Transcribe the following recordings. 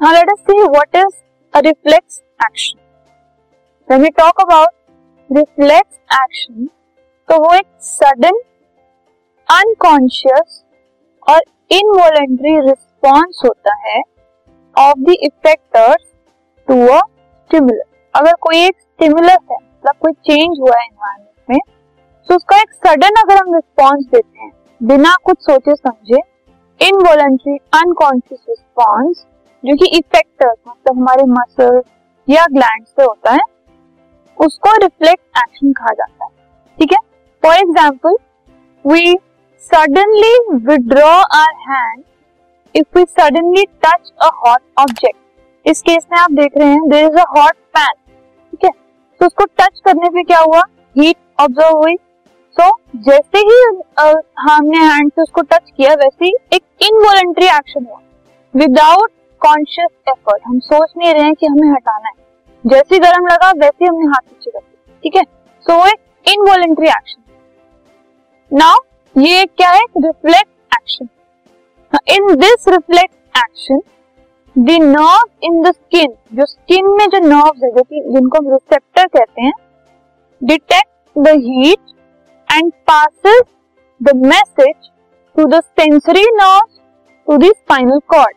Now let us see what is a reflex action. When we talk about reflex action, तो वो एक sudden unconscious और involuntary response होता है of the effectors to a stimulus अगर कोई एक स्टिमुलस है मतलब कोई चेंज हुआ है एनवायरमेंट में तो उसका एक सडन अगर हम रिस्पॉन्स देते हैं बिना कुछ सोचे समझे इनवॉलेंट्री अनकॉन्शियस रिस्पॉन्स जो कि इफेक्टर्स मतलब हमारे मसल या ग्लैंड से होता है उसको रिफ्लेक्ट एक्शन कहा जाता है। ठीक है? For example we suddenly withdraw our hand if we suddenly touch a hot object इस केस में आप देख रहे हैं there is a hot pan ठीक है? तो उसको टच करने पे क्या हुआ? हीट ऑब्ज़र्व हुई। सो so, जैसे ही हमने हैंड से उसको टच किया वैसे ही एक इनवॉलेंट्री एक्शन हुआ। विदाउट कॉन्शियस एफर्ट हम सोच नहीं रहे हैं कि हमें हटाना है। जैसे गर्म लगा वैसे हमने हाथ पीछे कर दिया। ठीक है? सो so, एक इनवॉलेंट्री एक्शन नाउ ये क्या है? Reflect action in this reflect action the nerve in the skin जो स्किन में जो नर्व है जो कि जिनको हम रिसेप्टर कहते हैं detect the heat and passes the message to the sensory nerve to the spinal cord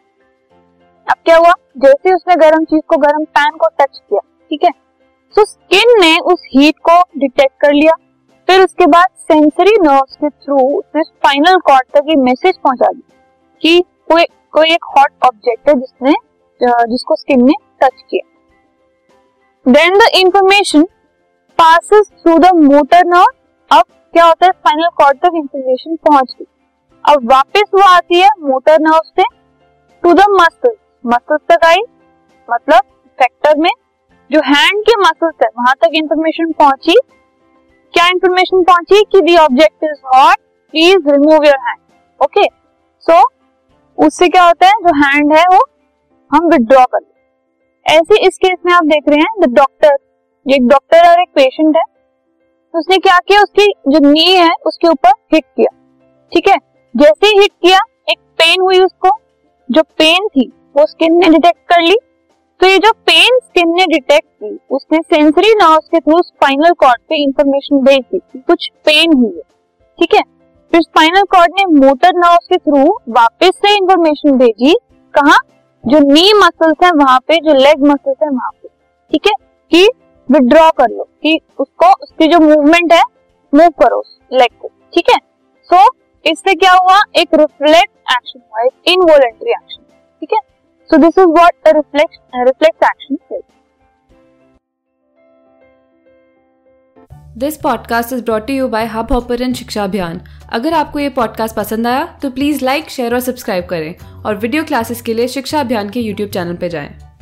अब क्या हुआ? जैसे उसने गर्म चीज़ को गर्म पैन को टच किया, ठीक है? तो स्किन ने उस हीट को डिटेक्ट कर लिया। फिर उसके बाद सेंसरी नर्व्स के थ्रू उसने स्पाइनल कॉर्ड तक ये मैसेज पहुँचा दिया कि कोई कोई एक हॉट ऑब्जेक्ट है जिसने जिसको स्किन ने टच किया। Then the information passes through the motor nerve अब क्या होता है? स्पाइनल कॉर्ड तक इंफॉर्मेशन पहुँच गई। अब वापस वो आती है मोटर नर्व से टू द मसल आई मतलब फैक्टर में, जो हैंड के मसल्स है, वहाँ तक इंफॉर्मेशन पहुँची। क्या इंफॉर्मेशन पहुँची कि the object is hot please remove your hand okay so उससे क्या होता है, जो हैंड है वो हम विड्रॉ कर लेते ऐसे इस केस में आप देख रहे हैं द डॉक्टर एक डॉक्टर और एक पेशेंट है। उसने क्या किया, उसकी जो नी है, उसके ऊपर हिट किया, ठीक है? जैसे ही हिट किया, एक पेन हुई उसको, जो पेन थी वो स्किन ने डिटेक्ट कर ली। तो ये जो पेन स्किन ने डिटेक्ट की उसने सेंसरी नर्व्स के थ्रू स्पाइनल कॉर्ड पे इंफॉर्मेशन भेज दी कि कुछ पेन हुई है। ठीक है? फिर स्पाइनल कॉर्ड ने मोटर नर्व्स के थ्रू वापस से इंफॉर्मेशन भेजी। कहा? जो नी मसल्स है वहाँ पे जो लेग मसल्स है वहाँ पे। ठीक है? कि विड्रॉ कर लो कि उसको उसकी जो मूवमेंट है मूव करो उस लेग को ठीक है? सो so, इससे क्या हुआ? एक रिफ्लेक्ट एक्शन हुआ एक इनवॉलेंट्री एक्शन ठीक this is what a reflex reflex action. This podcast is brought you by Hubhopper and Shiksha Abhiyan अगर आपको ये पॉडकास्ट पसंद आया तो प्लीज़ लाइक शेयर और सब्सक्राइब करें और वीडियो क्लासेस के लिए शिक्षा अभियान के यूट्यूब चैनल पर जाएँ।